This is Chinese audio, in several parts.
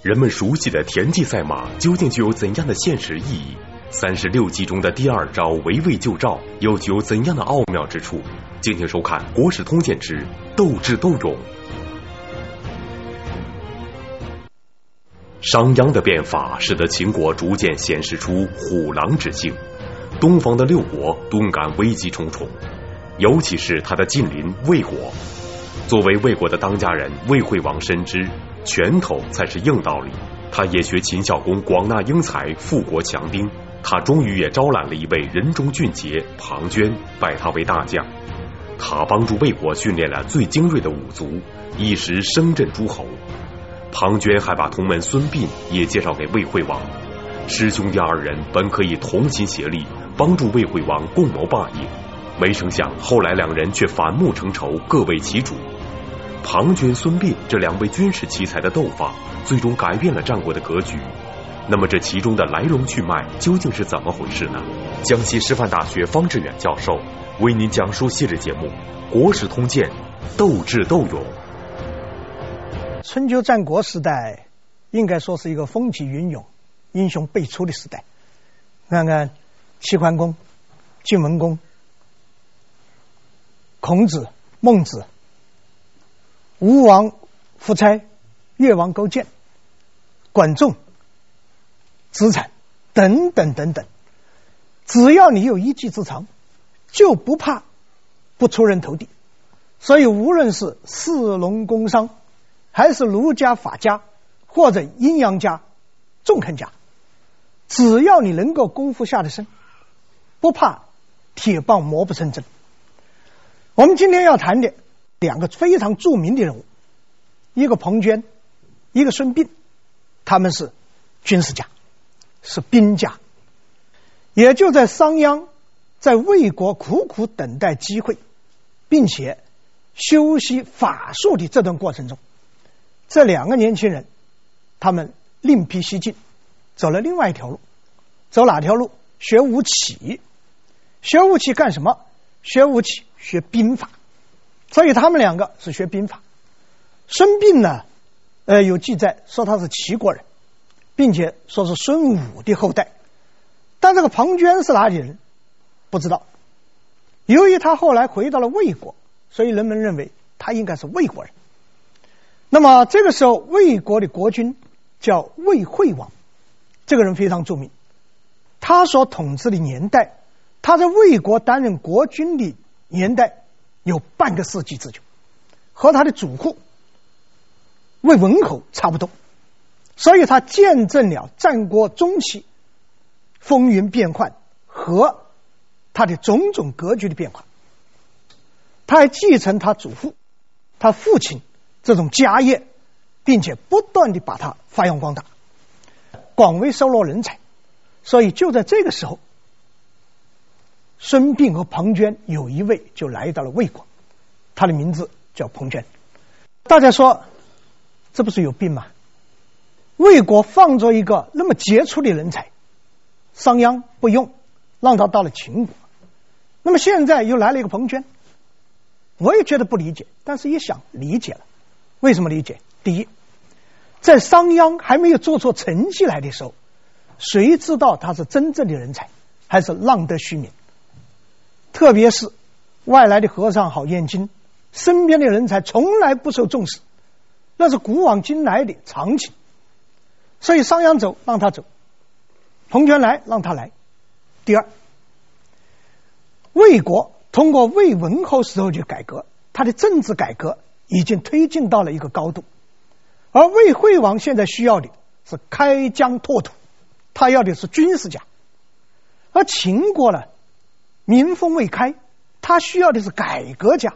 人们熟悉的田忌赛马究竟具有怎样的现实意义？三十六计中的第二招围魏救赵又具有怎样的奥妙之处？敬请收看《国史通鉴之斗智斗勇》。商鞅的变法使得秦国逐渐显示出虎狼之性，东方的六国顿感危机重重，尤其是他的近邻魏国。作为魏国的当家人，魏惠王深知拳头才是硬道理。他也学秦孝公广纳英才，富国强兵。他终于也招揽了一位人中俊杰庞涓，拜他为大将。他帮助魏国训练了最精锐的武卒，一时声震诸侯。庞涓还把同门孙膑也介绍给魏惠王，师兄弟二人本可以同心协力帮助魏惠王共谋霸业，没成想后来两人却反目成仇，各为其主。庞涓、孙膑这两位军事奇才的斗法，最终改变了战国的格局。那么这其中的来龙去脉究竟是怎么回事呢？江西师范大学方志远教授为您讲述系列节目《国史通鉴·斗智斗勇》。春秋战国时代，应该说是一个风起云涌、英雄辈出的时代。看看齐桓公、晋文公、孔子、孟子、吴王夫差、越王勾践、管仲、子产等等等等，只要你有一技之长，就不怕不出人头地。所以，无论是士农工商。还是儒家、法家，或者阴阳家、纵横家，只要你能够功夫下得深，不怕铁棒磨不成针。我们今天要谈的两个非常著名的人物，一个庞涓，一个孙膑，他们是军事家，是兵家。也就在商鞅在魏国苦苦等待机会，并且修习法术的这段过程中。这两个年轻人，他们另辟蹊径，走了另外一条路。走哪条路？学吴起。学吴起干什么？学吴起学兵法。所以他们两个是学兵法。孙膑呢，呃，有记载说他是齐国人，并且说是孙武的后代。但这个庞涓是哪里人？不知道。由于他后来回到了魏国，所以人们认为他应该是魏国人。那么这个时候，魏国的国君叫魏惠王，这个人非常著名。他所统治的年代，他在魏国担任国君的年代有半个世纪之久，和他的祖父魏文侯差不多。所以他见证了战国中期风云变幻和他的种种格局的变化。他还继承他祖父、他父亲。这种家业，并且不断的把它发扬光大，广为收罗人才。所以就在这个时候，孙膑和庞涓有一位就来到了魏国，他的名字叫庞涓。大家说，这不是有病吗？魏国放着一个那么杰出的人才，商鞅不用，让他到了秦国。那么现在又来了一个庞涓，我也觉得不理解，但是一想理解了。为什么理解？第一，在商鞅还没有做出成绩来的时候，谁知道他是真正的人才，还是浪得虚名？特别是外来的和尚好念经，身边的人才从来不受重视，那是古往今来的常情。所以商鞅走，让他走；庞涓来，让他来。第二，魏国通过魏文侯时候的改革，他的政治改革。已经推进到了一个高度，而魏惠王现在需要的是开疆拓土，他要的是军事家；而秦国呢，民风未开，他需要的是改革家。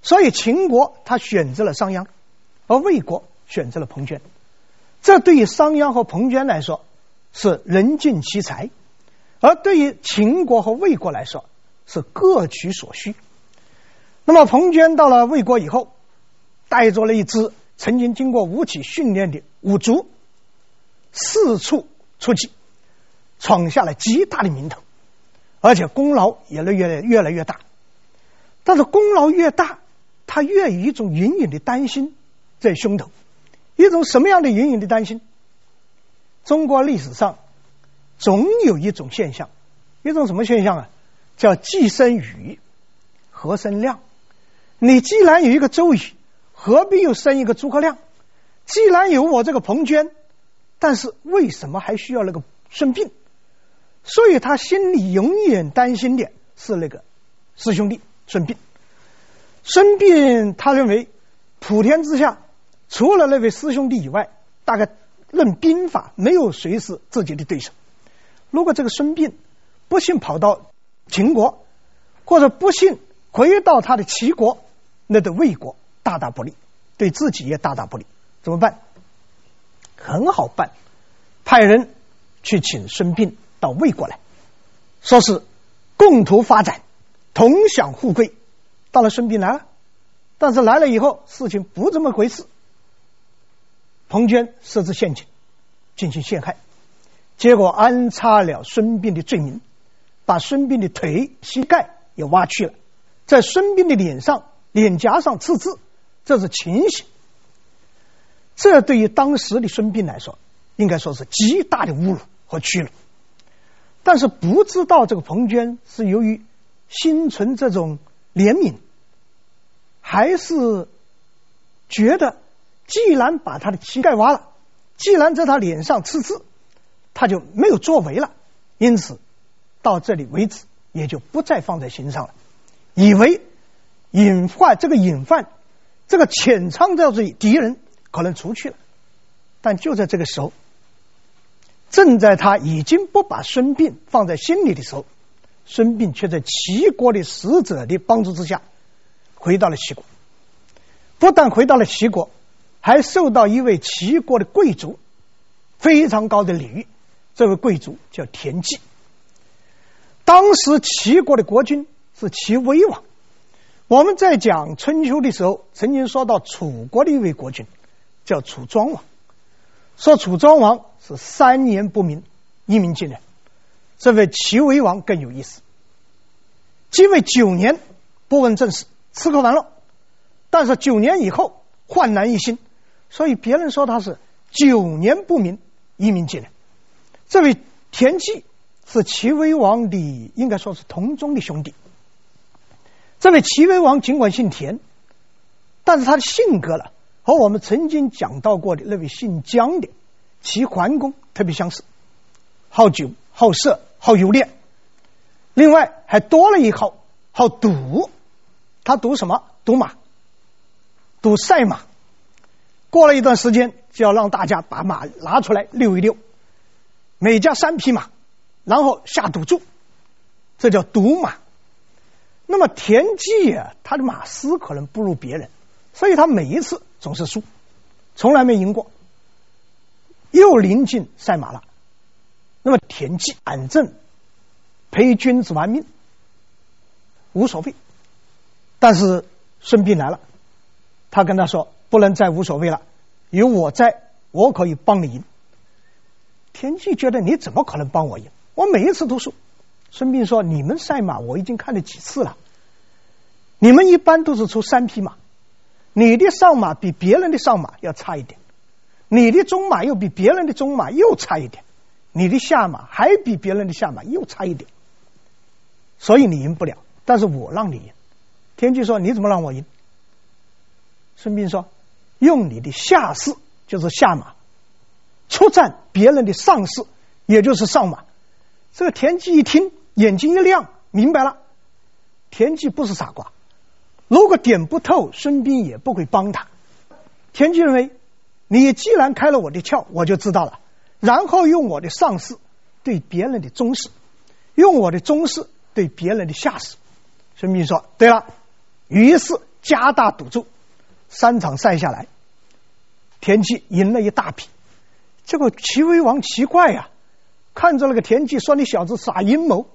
所以秦国他选择了商鞅，而魏国选择了庞涓。这对于商鞅和庞涓来说是人尽其才，而对于秦国和魏国来说是各取所需。那么庞涓到了魏国以后。带着了一支曾经经过吴起训练的武卒，四处出击，闯下了极大的名头，而且功劳也越来越来越大。但是功劳越大，他越有一种隐隐的担心在胸头，一种什么样的隐隐的担心？中国历史上总有一种现象，一种什么现象啊？叫既生瑜，何生亮？你既然有一个周瑜，何必又生一个诸葛亮？既然有我这个庞涓，但是为什么还需要那个孙膑？所以他心里永远担心的是那个师兄弟孙膑。孙膑他认为普天之下除了那位师兄弟以外，大概论兵法没有谁是自己的对手。如果这个孙膑不幸跑到秦国，或者不幸回到他的齐国，那对魏国大大不利，对自己也大大不利。怎么办？很好办，派人去请孙膑到魏国来，说是共同发展，同享富贵。到了，孙膑来了，但是来了以后，事情不这么回事。庞涓设置陷阱进行陷害，结果安插了孙膑的罪名，把孙膑的腿、膝盖也挖去了，在孙膑的脸上、脸颊上刺字，这是情刑。这对于当时的孙膑来说，应该说是极大的侮辱和屈辱。但是不知道这个彭娟是由于心存这种。怜悯，还是觉得，既然把他的膝盖挖了，既然在他脸上刺字，他就没有作为了，因此到这里为止，也就不再放在心上了。以为隐患这个隐患，这个潜藏在这里敌人可能出去了，但就在这个时候，正在他已经不把孙膑放在心里的时候。孙膑却在齐国的使者的帮助之下，回到了齐国。不但回到了齐国，还受到一位齐国的贵族非常高的礼遇。这位贵族叫田忌。当时齐国的国君是齐威王。我们在讲春秋的时候，曾经说到楚国的一位国君叫楚庄王，说楚庄王是三年不鸣，一鸣惊人。这位齐威王更有意思，继位九年不问政事，吃喝玩乐，但是九年以后焕然一新，所以别人说他是九年不鸣，一鸣惊人。这位田忌是齐威王的，应该说是同宗的兄弟。这位齐威王尽管姓田，但是他的性格了和我们曾经讲到过的那位姓姜的齐桓公特别相似，好酒好色。好游猎，另外还多了一号，好赌。他赌什么？赌马，赌赛马。过了一段时间，就要让大家把马拿出来溜一溜，每家三匹马，然后下赌注，这叫赌马。那么田忌啊，他的马师可能不如别人，所以他每一次总是输，从来没赢过。又临近赛马了。那么田忌反正陪君子玩命无所谓，但是孙膑来了，他跟他说不能再无所谓了，有我在，我可以帮你赢。田忌觉得你怎么可能帮我赢？我每一次都输。孙膑说：“你们赛马我已经看了几次了，你们一般都是出三匹马，你的上马比别人的上马要差一点，你的中马又比别人的中马又差一点。”你的下马还比别人的下马又差一点，所以你赢不了。但是我让你赢。田忌说：“你怎么让我赢？”孙膑说：“用你的下士，就是下马，出战别人的上士，也就是上马。”这个田忌一听，眼睛一亮，明白了。田忌不是傻瓜，如果点不透，孙膑也不会帮他。田忌认为，你既然开了我的窍，我就知道了。然后用我的上士对别人的中士，用我的中士对别人的下士。孙膑说：“对了。”于是加大赌注，三场赛下来，田忌赢了一大笔。结果齐威王奇怪呀、看着那个田忌说：“你小子耍阴谋。”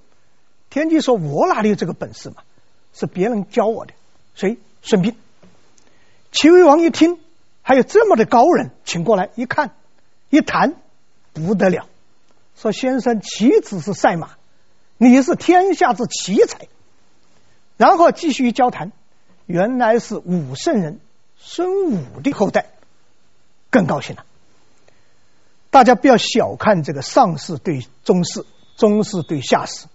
田忌说：“我哪里有这个本事嘛？是别人教我的。”谁？孙膑。齐威王一听，还有这么的高人，请过来一看，一谈。不得了，说先生岂止是赛马，你是天下之奇才。然后继续交谈，原来是武圣人孙武的后代。更高兴了。大家不要小看这个上士对中士，中士对下士，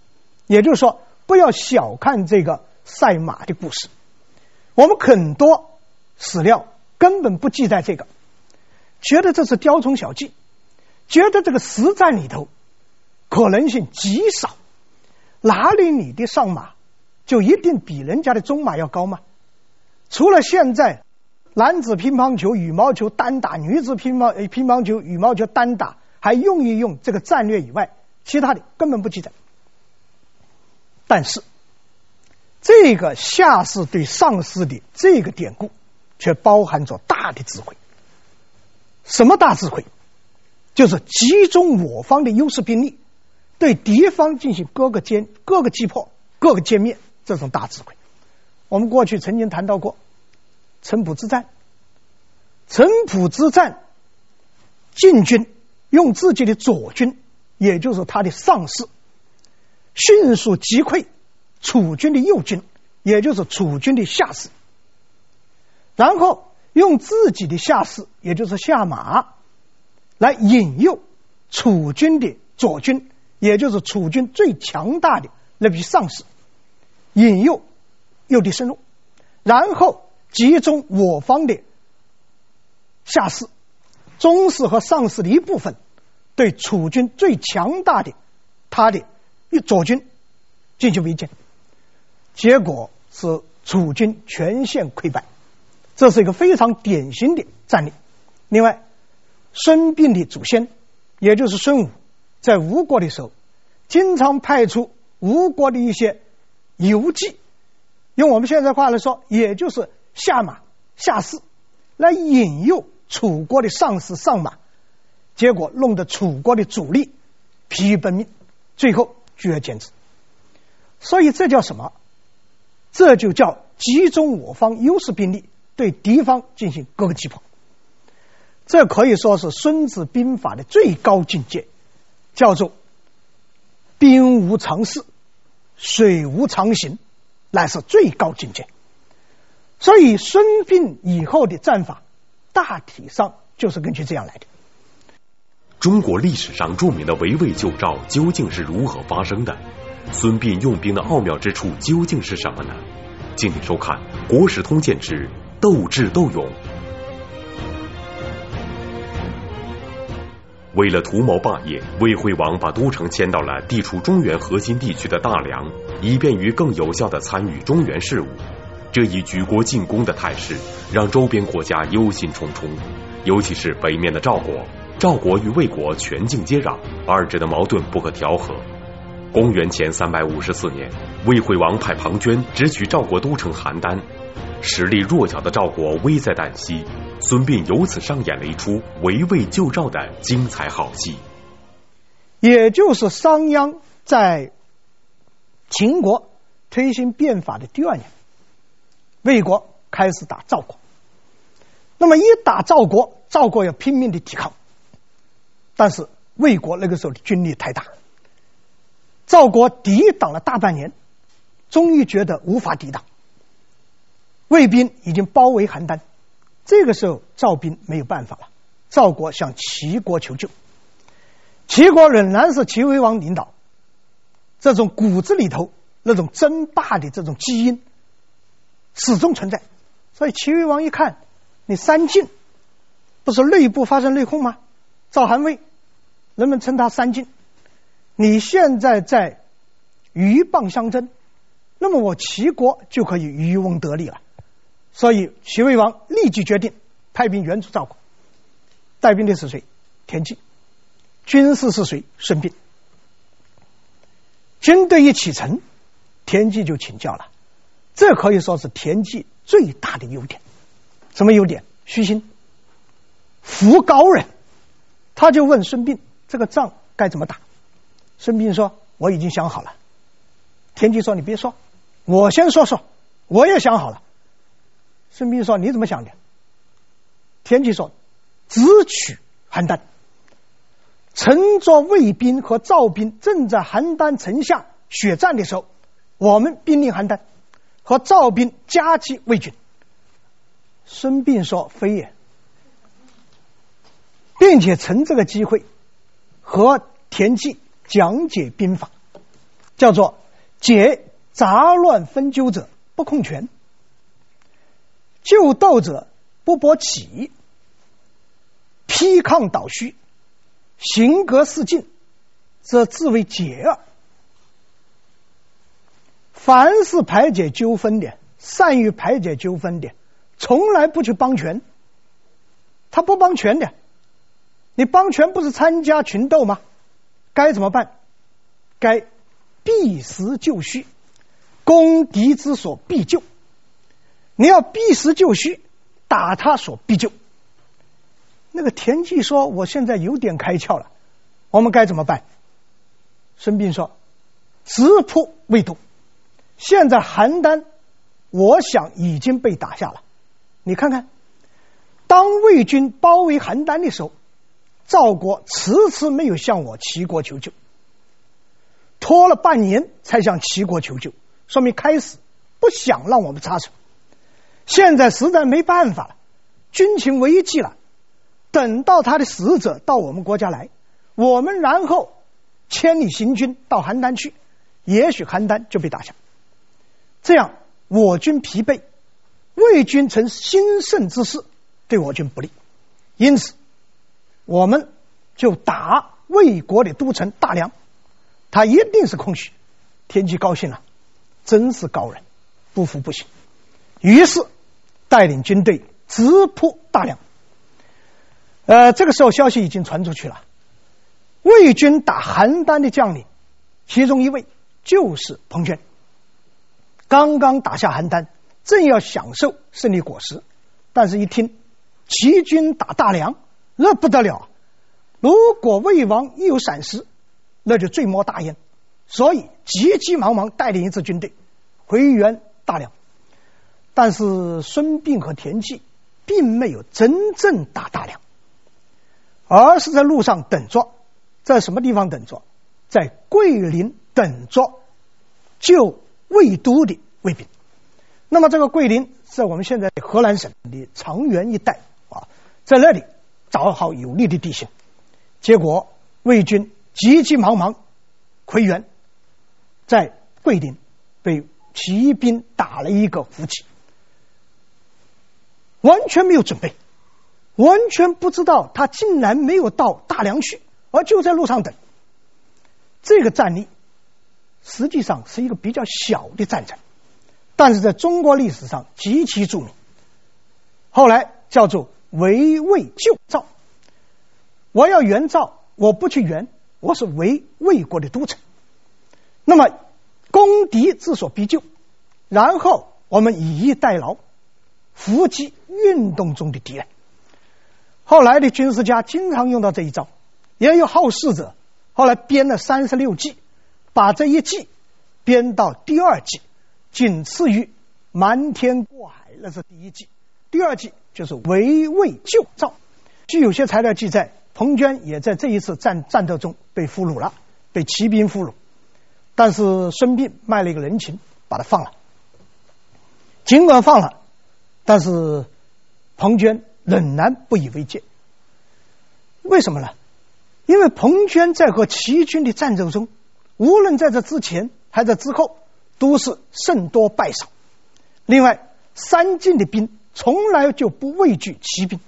也就是说，不要小看这个赛马的故事。我们很多史料根本不记载这个，觉得这是雕虫小技，觉得这个实战里头可能性极少。哪里你的上马就一定比人家的中马要高吗？除了现在男子乒乓球、羽毛球单打，女子乒乓乒乓球、羽毛球单打还用一用这个战略以外，其他的根本不记载。但是。这个下士对上士的这个典故，却包含着大的智慧。什么大智慧？就是集中我方的优势兵力，对敌方进行各个歼、各个击破、各个歼灭这种大智慧。我们过去曾经谈到过城濮之战。城濮之战，晋军用自己的左军，也就是他的上士，迅速击溃。楚军的右军，也就是楚军的下士，然后用自己的下士，也就是下马，来引诱楚军的左军，也就是楚军最强大的那批上士，引诱诱敌深入，然后集中我方的下士、中士和上士的一部分，对楚军最强大的他的左军进行围歼。结果是楚军全线溃败，这是一个非常典型的战例。另外，孙膑的祖先，也就是孙武，在吴国的时候，经常派出吴国的一些游骑，用我们现在话来说，也就是下马下士，来引诱楚国的上士上马，结果弄得楚国的主力疲于奔命，最后聚而歼之。所以这叫什么？这就叫集中我方优势兵力，对敌方进行各个击破。这可以说是《孙子兵法》的最高境界，叫做“兵无常势，水无常形”，乃是最高境界。所以，孙膑以后的战法大体上就是根据这样来的。中国历史上著名的围魏救赵究竟是如何发生的？孙膑用兵的奥妙之处究竟是什么呢？敬请收看《国史通鉴之斗智斗勇》。为了图谋霸业，魏惠王把都城迁到了地处中原核心地区的大梁，以便于更有效的参与中原事务。这一举国进攻的态势，让周边国家忧心忡忡，尤其是北面的赵国。赵国与魏国全境接壤，二者的矛盾不可调和。公元前三百五十四年，魏惠王派庞涓直取赵国都城邯郸，实力弱小的赵国危在旦夕，孙膑由此上演了一出围魏救赵的精彩好戏。也就是商鞅在秦国推行变法的第二年，魏国开始打赵国。那么一打赵国，赵国要拼命的抵抗，但是魏国那个时候的军力太大。赵国抵挡了大半年，终于觉得无法抵挡，魏兵已经包围邯郸。这个时候，赵兵没有办法了，赵国向齐国求救。齐国仍然是齐威王领导，这种骨子里头那种争霸的这种基因始终存在。所以齐威王一看，你三晋不是内部发生内讧吗？赵、韩、魏，人们称他三晋。你现在在鹬蚌相争，那么我齐国就可以渔翁得利了。所以齐威王立即决定派兵援助赵国。带兵的是谁？田忌。军师是谁？孙膑。军队一启程，田忌就请教了。这可以说是田忌最大的优点。什么优点？虚心，服高人。他就问孙膑：“这个仗该怎么打？”孙膑说：“我已经想好了。”田忌说：“你别说，我先说说，我也想好了。”孙膑说：“你怎么想的？”田忌说：“直取邯郸。趁着魏兵和赵兵正在邯郸城下血战的时候，我们兵临邯郸，和赵兵夹击魏军。”孙膑说：“非也。并且趁这个机会和田忌讲解兵法，叫做“解杂乱纷纠者不控权，就斗者不搏起，批抗倒虚，行格四进，则自为解耳。”凡是排解纠纷的，善于排解纠纷的，从来不去帮权。他不帮权的，你帮权不是参加群斗吗？该怎么办？该避实就虚，攻敌之所必救。你要避实就虚，打他所必救。那个田忌说：“我现在有点开窍了，我们该怎么办？”孙膑说：“直扑魏都。”现在邯郸，我想已经被打下了。你看看，当魏军包围邯郸的时候，赵国迟迟没有向我齐国求救，拖了半年才向齐国求救，说明开始不想让我们插手。现在实在没办法了，军情危急了。等到他的使者到我们国家来，我们然后千里行军到邯郸去，也许邯郸就被打下。这样，我军疲惫，魏军呈兴盛之势，对我军不利。因此，我们就打魏国的都城大梁，他一定是空虚。天机高兴了，真是高人，不服不行。于是带领军队直扑大梁。呃，这个时候消息已经传出去了，魏军打邯郸的将领，其中一位就是彭涓。刚刚打下邯郸，正要享受胜利果实，但是一听齐军打大梁，那不得了！如果魏王一有闪失，那就罪莫大焉。所以急急忙忙带领一支军队回援大梁。但是孙膑和田忌并没有真正打大梁，而是在路上等着，在什么地方等着？在桂林等着救。魏都的魏兵，那么这个桂林在我们现在河南省的长垣一带啊，在那里找好有利的地形，结果魏军急急忙忙回援，在桂林被齐兵打了一个伏击，完全没有准备，完全不知道他竟然没有到大梁去，而就在路上等，这个战例。实际上是一个比较小的战争，但是在中国历史上极其著名。后来叫做围魏救赵。我要援赵，我不去援，我是围魏国的都城。那么攻敌之所必救，然后我们以逸待劳，伏击运动中的敌人。后来的军事家经常用到这一招，也有好事者后来编了三十六计。把这一计编到第二计，仅次于瞒天过海，那是第一计。第二计就是围魏救赵。据有些材料记载，彭涓也在这一次战战斗中被俘虏了，被骑兵俘虏。但是孙膑卖了一个人情，把他放了。尽管放了，但是彭涓仍然不以为戒。为什么呢？因为彭涓在和齐军的战斗中。无论在这之前还在之后，都是胜多败少。另外，三晋的兵从来就不畏惧齐兵，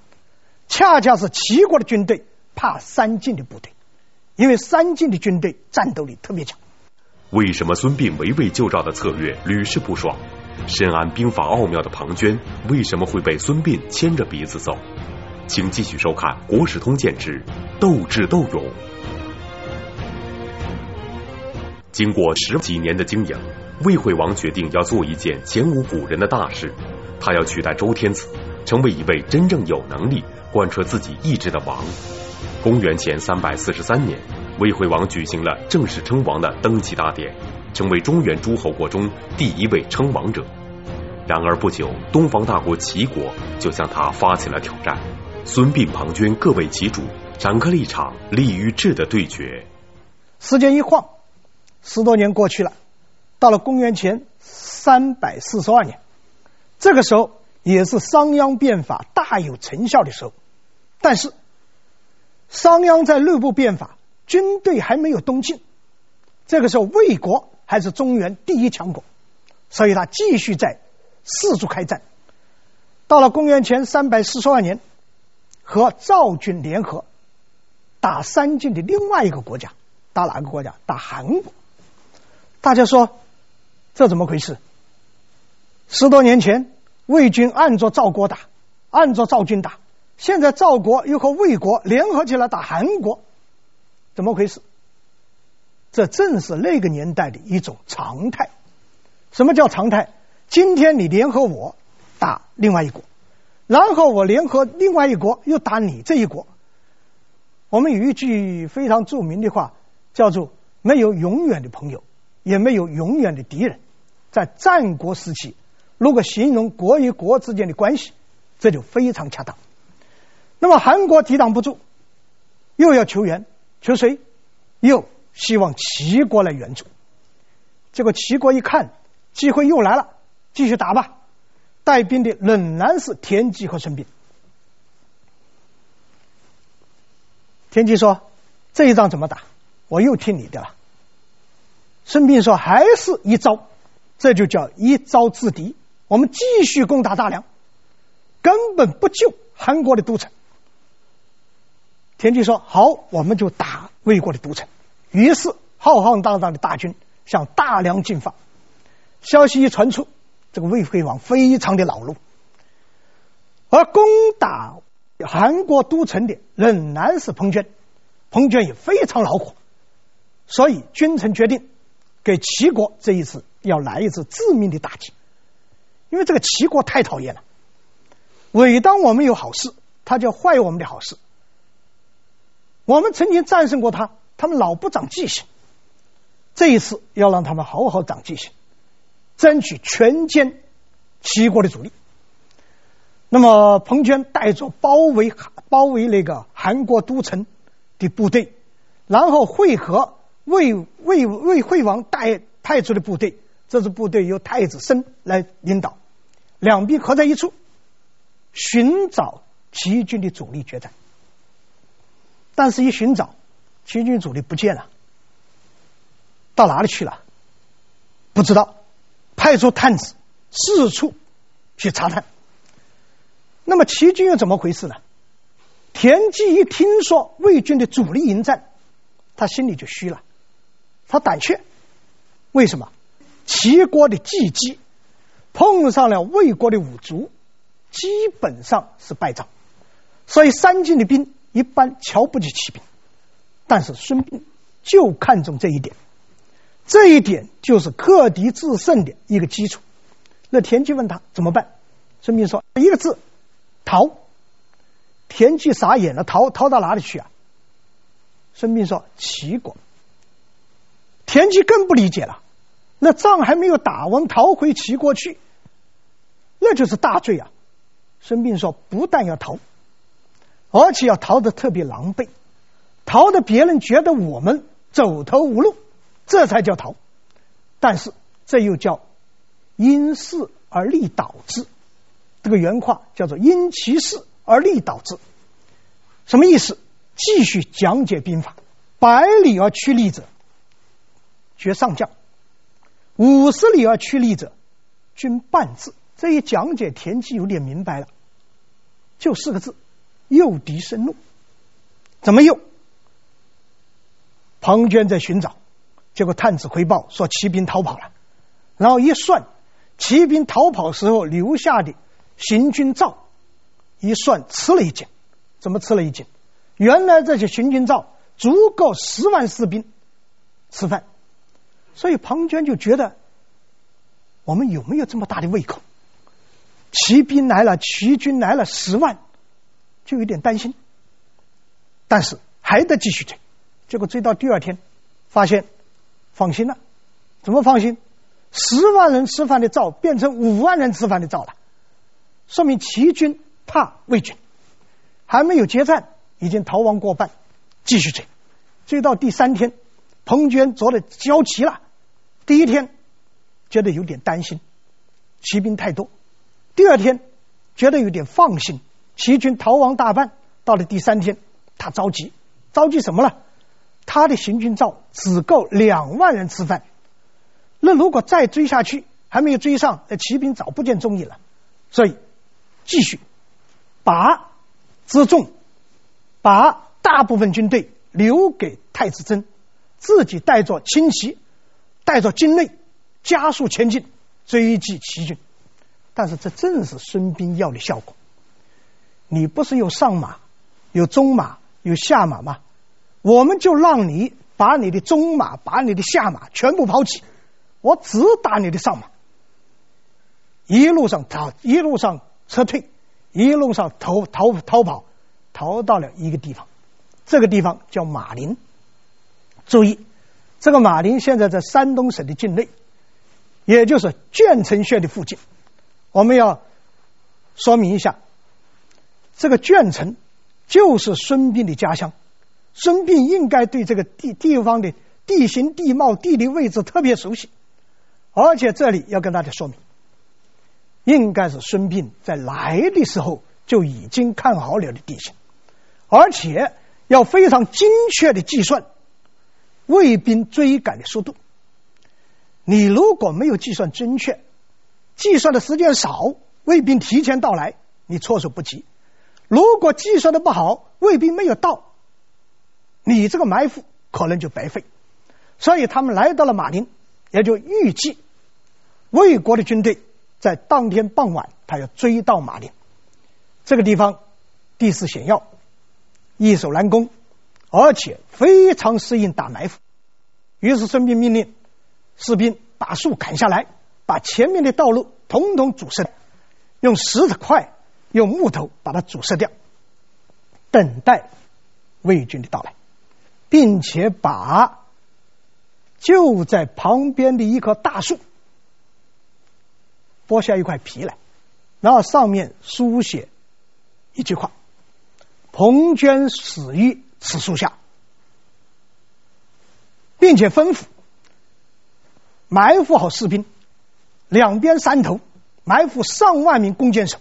恰恰是齐国的军队怕三晋的部队，因为三晋的军队战斗力特别强。为什么孙膑围魏救赵的策略屡试不爽？深谙兵法奥妙的庞涓为什么会被孙膑牵着鼻子走？请继续收看《国史通鉴之斗智斗勇》。经过十几年的经营，魏惠王决定要做一件前无古人的大事，他要取代周天子，成为一位真正有能力贯彻自己意志的王。公元前三百四十三年，魏惠王举行了正式称王的登基大典，成为中原诸侯国中第一位称王者。然而不久，东方大国齐国就向他发起了挑战，孙膑、庞涓各为其主，展开了一场利与智的对决。时间一晃。十多年过去了，到了公元前三百四十二年，这个时候也是商鞅变法大有成效的时候。但是，商鞅在内部变法，军队还没有东进。这个时候，魏国还是中原第一强国，所以他继续在四处开战。到了公元前三百四十二年，和赵军联合打三晋的另外一个国家，打哪个国家？打韩国。大家说，这怎么回事？十多年前，魏军按着赵国打，按着赵军打，现在赵国又和魏国联合起来打韩国，怎么回事？这正是那个年代的一种常态。什么叫常态？今天你联合我打另外一国，然后我联合另外一国又打你这一国。我们有一句非常著名的话，叫做“没有永远的朋友，也没有永远的敌人”。在战国时期。如果形容国与国之间的关系，这就非常恰当。那么韩国抵挡不住，又要求援，求谁？又希望齐国来援助。结果齐国一看机会又来了，继续打吧。带兵的仍然是田忌和孙膑。田忌说：“这一仗怎么打？我又听你的了。”孙膑说：“还是一招，这就叫一招制敌。”我们继续攻打大梁，根本不救韩国的都城。田忌说：“好，我们就打魏国的都城。”于是浩浩荡荡的大军向大梁进发。消息一传出，这个魏惠王非常的恼怒。而攻打韩国都城的仍然是彭涓，彭涓也非常恼火，所以君臣决定给齐国这一次要来一次致命的打击。因为这个齐国太讨厌了，每当我们有好事，他就坏我们的好事。我们曾经战胜过他，他们老不长记性。这一次要让他们好好长记性，争取全歼齐国的主力。那么彭涓带着包围包围那个韩国都城的部队，然后会合魏魏魏惠王带派出的部队，这支部队由太子申来领导。两兵合在一处，寻找齐军的主力决战。但是，一寻找，齐军主力不见了，到哪里去了？不知道。派出探子四处去查探。那么，齐军又怎么回事呢？田忌一听说魏军的主力迎战，他心里就虚了，他胆怯。为什么？齐国的技击。碰上了魏国的五卒，基本上是败仗，所以三晋的兵一般瞧不起齐兵。但是孙膑就看中这一点，这一点就是克敌制胜的一个基础。那田忌问他怎么办？孙膑说一个字：逃。田忌傻眼了，逃逃到哪里去啊？孙膑说齐国。田忌更不理解了。那仗还没有打，完逃回齐国去，那就是大罪啊！孙膑说：“不但要逃，而且要逃得特别狼狈，逃的别人觉得我们走投无路，这才叫逃。但是这又叫因势而利导之。这个原话叫做‘因其势而利导之’，什么意思？继续讲解兵法：百里而趋利者，决上将。”五十里而趋利者，军半至。这一讲解，田忌有点明白了，就四个字：诱敌生怒。怎么诱？庞涓在寻找，结果探子回报说骑兵逃跑了。然后一算，骑兵逃跑时候留下的行军照，一算吃了一惊。怎么吃了一惊？原来这些行军照足够十万士兵吃饭。所以庞涓就觉得，我们有没有这么大的胃口？骑兵来了，齐军来了十万，就有点担心。但是还得继续追，结果追到第二天，发现放心了。怎么放心？十万人吃饭的灶变成五万人吃饭的灶了，说明齐军怕魏军，还没有决战，已经逃亡过半。继续追，追到第三天。彭涓着的焦急了，第一天觉得有点担心，骑兵太多；第二天觉得有点放心，齐军逃亡大半。到了第三天，他着急，着急什么了？他的行军照只够两万人吃饭，那如果再追下去，还没有追上，那骑兵早不见踪影了。所以继续把辎重，把大部分军队留给太子真，自己带着轻骑，带着精锐，加速前进追击齐军。但是这正是孙膑要的效果。你不是有上马、有中马、有下马吗？我们就让你把你的中马、把你的下马全部抛弃，我只打你的上马。一路上逃，一路上撤退，一路上逃逃逃跑，逃到了一个地方，这个地方叫马陵。注意，这个马陵现在在山东省的境内，也就是鄄城县的附近。我们要说明一下，这个鄄城就是孙膑的家乡。孙膑应该对这个地地方的地形地貌、地理位置特别熟悉，而且这里要跟大家说明，应该是孙膑在来的时候就已经看好了的地形，而且要非常精确的计算卫兵追赶的速度。你如果没有计算准确，计算的时间少，卫兵提前到来，你措手不及；如果计算的不好，卫兵没有到。你这个埋伏可能就白费，所以他们来到了马陵，也就预计魏国的军队在当天傍晚，他要追到马陵。这个地方地势险要，易守难攻，而且非常适应打埋伏。于是孙膑命令士兵把树砍下来，把前面的道路统统阻塞，用石头块、用木头把它阻塞掉，等待魏军的到来。并且把就在旁边的一棵大树剥下一块皮来，然后上面书写一句话：“彭涓死于此树下。”并且吩咐埋伏好士兵，两边山头埋伏上万名弓箭手。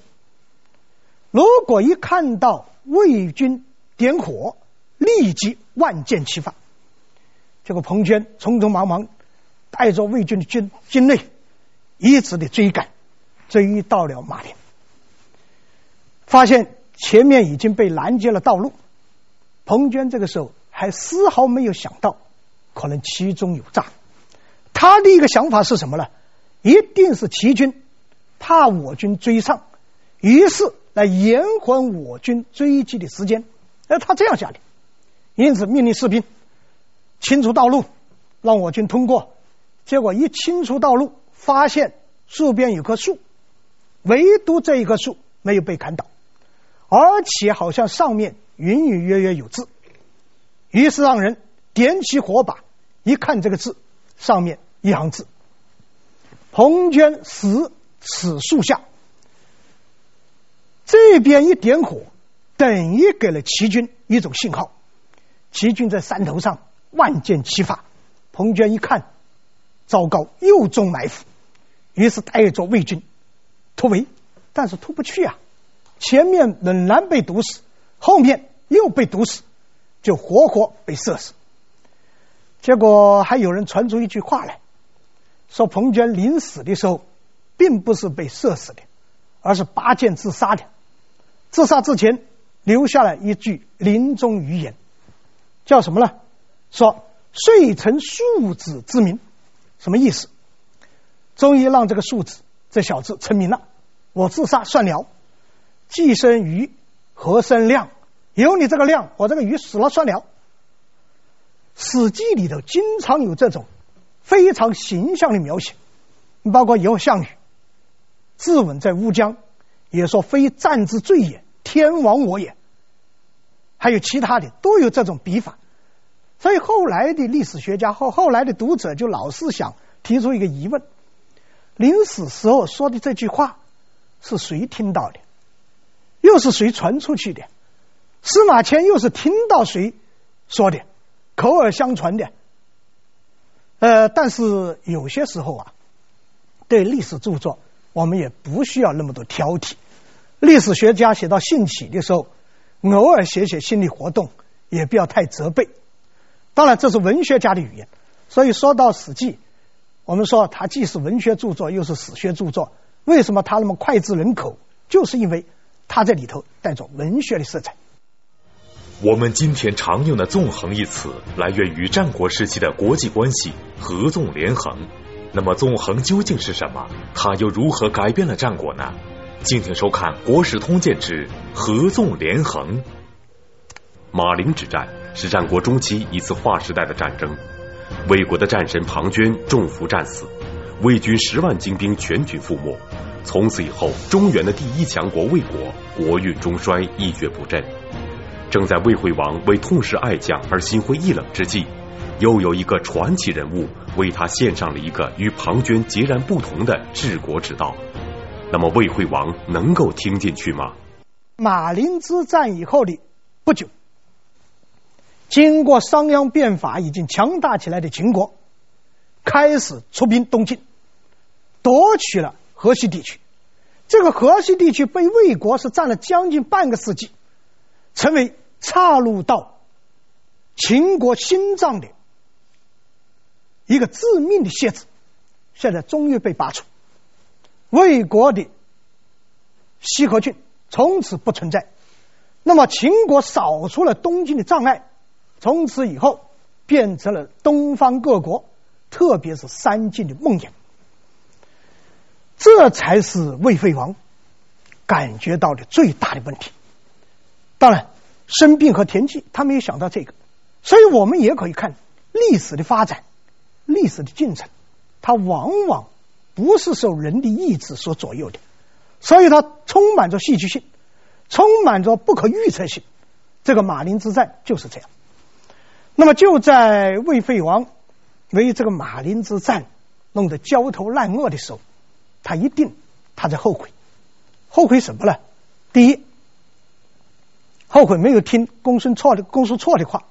如果一看到魏军点火，立即万箭齐发，结果彭涓匆匆忙忙带着魏军的军军队一直的追赶，追到了马陵，发现前面已经被拦截了道路。彭涓这个时候还丝毫没有想到可能其中有诈，他的一个想法是什么呢？一定是齐军怕我军追上，于是来延缓我军追击的时间。而他这样想的。因此，命令士兵清除道路，让我军通过。结果一清除道路，发现树边有棵树，唯独这一棵树没有被砍倒，而且好像上面隐隐约约有字。于是让人点起火把，一看这个字，上面一行字：“彭涓死此树下。”这边一点火，等于给了齐军一种信号。齐军在山头上万箭齐发，彭涓一看，糟糕，又中埋伏，于是带着魏军突围，但是突不去啊，前面仍然被堵死，后面又被堵死，就活活被射死。结果还有人传出一句话来，说彭涓临死的时候，并不是被射死的，而是拔剑自杀的。自杀之前留下了一句临终遗言。叫什么呢？说遂成庶子之名，什么意思？终于让这个庶子这小子成名了。我自杀算了，既生瑜，何生亮？有你这个亮，我这个瑜死了算了。《史记》里头经常有这种非常形象的描写，包括以后项羽自刎在乌江，也说非战之罪也，天亡我也。还有其他的都有这种笔法，所以后来的历史学家和后来的读者就老是想提出一个疑问：临死时候说的这句话是谁听到的？又是谁传出去的？司马迁又是听到谁说的？口耳相传的？呃，但是有些时候啊，对历史著作我们也不需要那么多挑剔。历史学家写到兴起的时候。偶尔写写心理活动，也不要太责备。当然，这是文学家的语言，所以说到《史记》，我们说它既是文学著作，又是史学著作。为什么它那么脍炙人口？就是因为它在里头带着文学的色彩。我们今天常用的“纵横”一词，来源于战国时期的国际关系——合纵连横。那么，纵横究竟是什么？它又如何改变了战国呢？敬请收看《国史通鉴之合纵连横》。马陵之战是战国中期一次划时代的战争，魏国的战神庞涓中伏战死，魏军十万精兵全军覆没。从此以后，中原的第一强国魏国国运中衰，一蹶不振。正在魏惠王为痛失爱将而心灰意冷之际，又有一个传奇人物为他献上了一个与庞涓截然不同的治国之道。那么，魏惠王能够听进去吗？马陵之战以后的不久，经过商鞅变法已经强大起来的秦国，开始出兵东进，夺取了河西地区。这个河西地区被魏国是占了将近半个世纪，成为岔入到秦国心脏的一个致命的楔子，现在终于被拔除。魏国的西河郡从此不存在，那么秦国扫除了东晋的障碍，从此以后变成了东方各国，特别是三晋的梦魇。这才是魏惠王感觉到的最大的问题。当然，申病和田忌他没有想到这个，所以我们也可以看历史的发展，历史的进程，它往往。不是受人的意志所左右的，所以它充满着戏剧性，充满着不可预测性。这个马陵之战就是这样。那么就在魏惠王为这个马陵之战弄得焦头烂额的时候，他一定他在后悔，后悔什么呢？第一，后悔没有听公孙错的公孙错的话，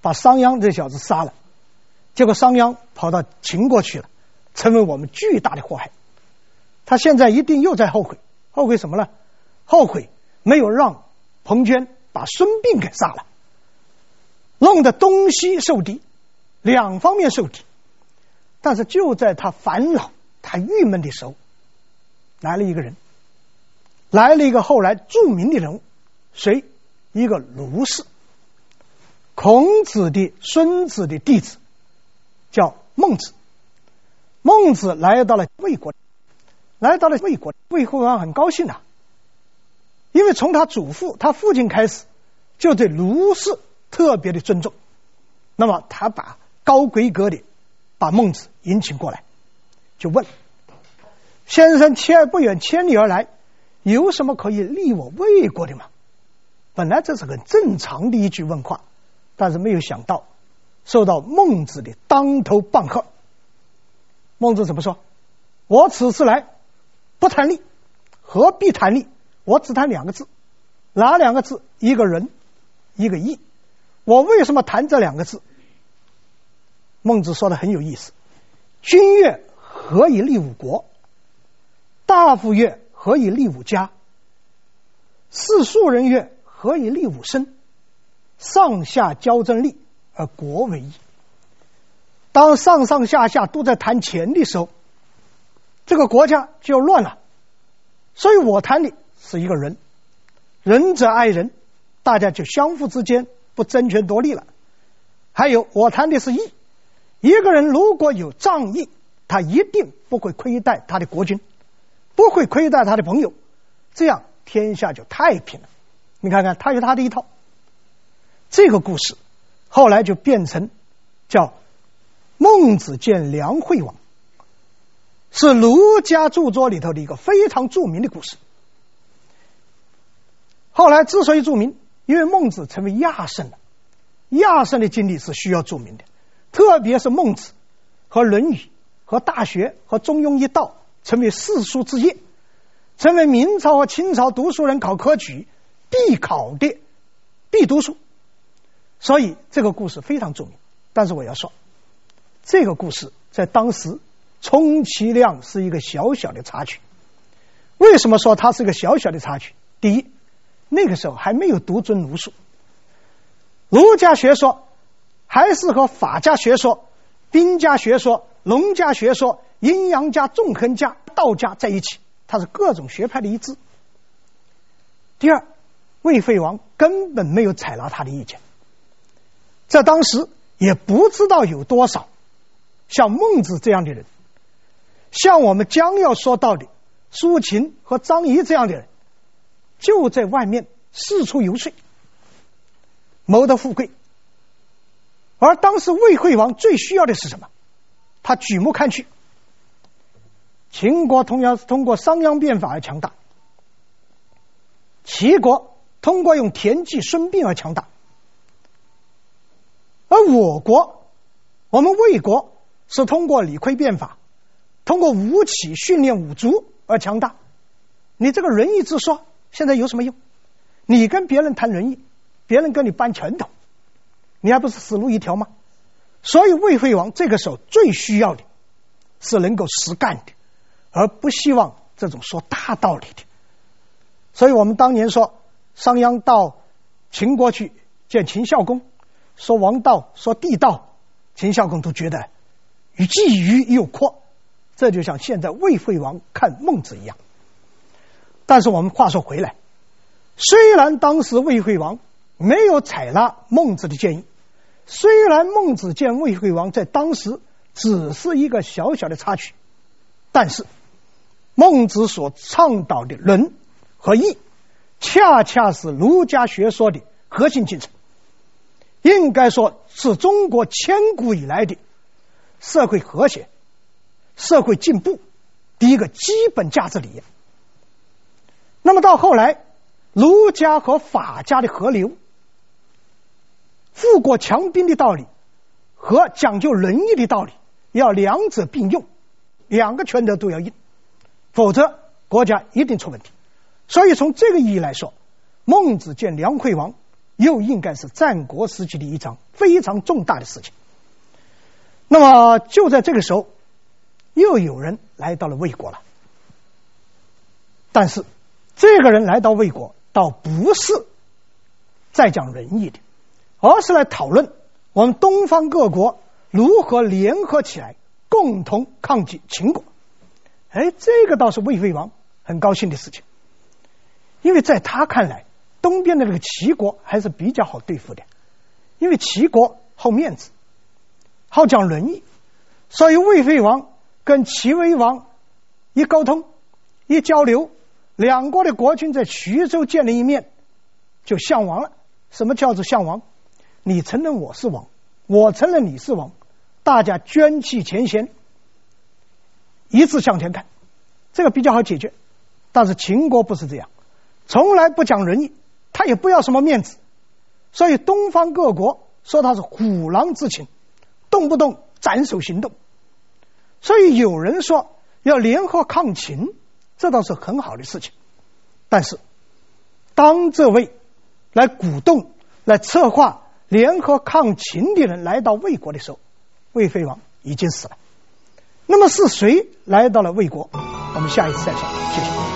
把商鞅这小子杀了，结果商鞅跑到秦国去了。成为我们巨大的祸害，他现在一定又在后悔，后悔什么呢？后悔没有让庞涓把孙膑给杀了，弄得东西受敌，两方面受敌。但是就在他烦恼、他郁闷的时候，来了一个人，来了一个后来著名的人物，谁？一个卢氏，孔子的孙子的弟子，叫孟子。孟子来到了魏国，来到了魏国，魏惠王很高兴啊，因为从他祖父、他父亲开始，就对卢氏特别的尊重。那么他把高规格的把孟子迎请过来，就问：“先生千不远千里而来，有什么可以利我魏国的吗？”本来这是很正常的一句问话，但是没有想到受到孟子的当头棒喝。孟子怎么说？我此次来不谈利，何必谈利？我只谈两个字，哪两个字？一个仁，一个义。我为什么谈这两个字？孟子说的很有意思。君曰：“何以立五国？”大夫曰：“何以立五家？”士庶人曰：“何以立五身？”上下交争利，而国为义。当上上下下都在谈钱的时候，这个国家就乱了。所以我谈的是一个仁，仁者爱人，大家就相互之间不争权夺利了。还有我谈的是义，一个人如果有仗义，他一定不会亏待他的国君，不会亏待他的朋友，这样天下就太平了。你看看他有他的一套。这个故事后来就变成叫。孟子见梁惠王，是儒家著作里头的一个非常著名的故事。后来之所以著名，因为孟子成为亚圣了。亚圣的经历是需要著名的，特别是孟子和《论语》和《大学》和《中庸》一道成为四书之业，成为明朝和清朝读书人考科举必考的必读书。所以这个故事非常著名。但是我要说。这个故事在当时充其量是一个小小的插曲。为什么说它是一个小小的插曲？第一，那个时候还没有独尊儒术，儒家学说还是和法家学说、兵家学说、农家学说、阴阳家、纵横家、道家在一起，它是各种学派的一致。第二，魏惠王根本没有采纳他的意见，在当时也不知道有多少像孟子这样的人，像我们将要说到的苏秦和张仪这样的人，就在外面四处游说，谋得富贵。而当时魏惠王最需要的是什么？他举目看去，秦国同样是通过商鞅变法而强大。齐国通过用田忌、孙膑而强大，而我国，我们魏国是通过李悝变法，通过吴起训练五族而强大。你这个仁义之说现在有什么用？你跟别人谈仁义，别人跟你搬拳头，你还不是死路一条吗？所以魏惠王这个时候最需要的是能够实干的，而不希望这种说大道理的。所以我们当年说，商鞅到秦国去见秦孝公，说王道，说帝道，秦孝公都觉得既愚又阔。这就像现在魏惠王看孟子一样。但是我们话说回来，虽然当时魏惠王没有采纳孟子的建议，虽然孟子见魏惠王在当时只是一个小小的插曲，但是孟子所倡导的仁。和义，恰恰是儒家学说的核心精神，应该说是中国千古以来的社会和谐、社会进步的一个基本价值理念。那么到后来，儒家和法家的合流，富国强兵的道理和讲究仁义的道理，要两者并用，两个拳头都要硬，否则国家一定出问题。所以从这个意义来说，孟子见梁惠王，又应该是战国时期的一场非常重大的事情。那么就在这个时候，又有人来到了魏国了。但是这个人来到魏国，倒不是在讲仁义的，而是来讨论我们东方各国如何联合起来，共同抗击秦国。哎，这个倒是魏惠王很高兴的事情。因为在他看来，东边的这个齐国还是比较好对付的，因为齐国好面子，好讲仁义，所以魏惠王跟齐威王一沟通、一交流，两国的国君在徐州见了一面，就相王了。什么叫做相王？你承认我是王，我承认你是王，大家捐弃前嫌，一致向前看，这个比较好解决。但是秦国不是这样。从来不讲仁义，他也不要什么面子，所以东方各国说他是虎狼之情，动不动斩首行动。所以有人说要联合抗秦，这倒是很好的事情。但是当这位来鼓动、来策划联合抗秦的人来到魏国的时候，魏惠王已经死了。那么是谁来到了魏国？我们下一次再说。谢谢。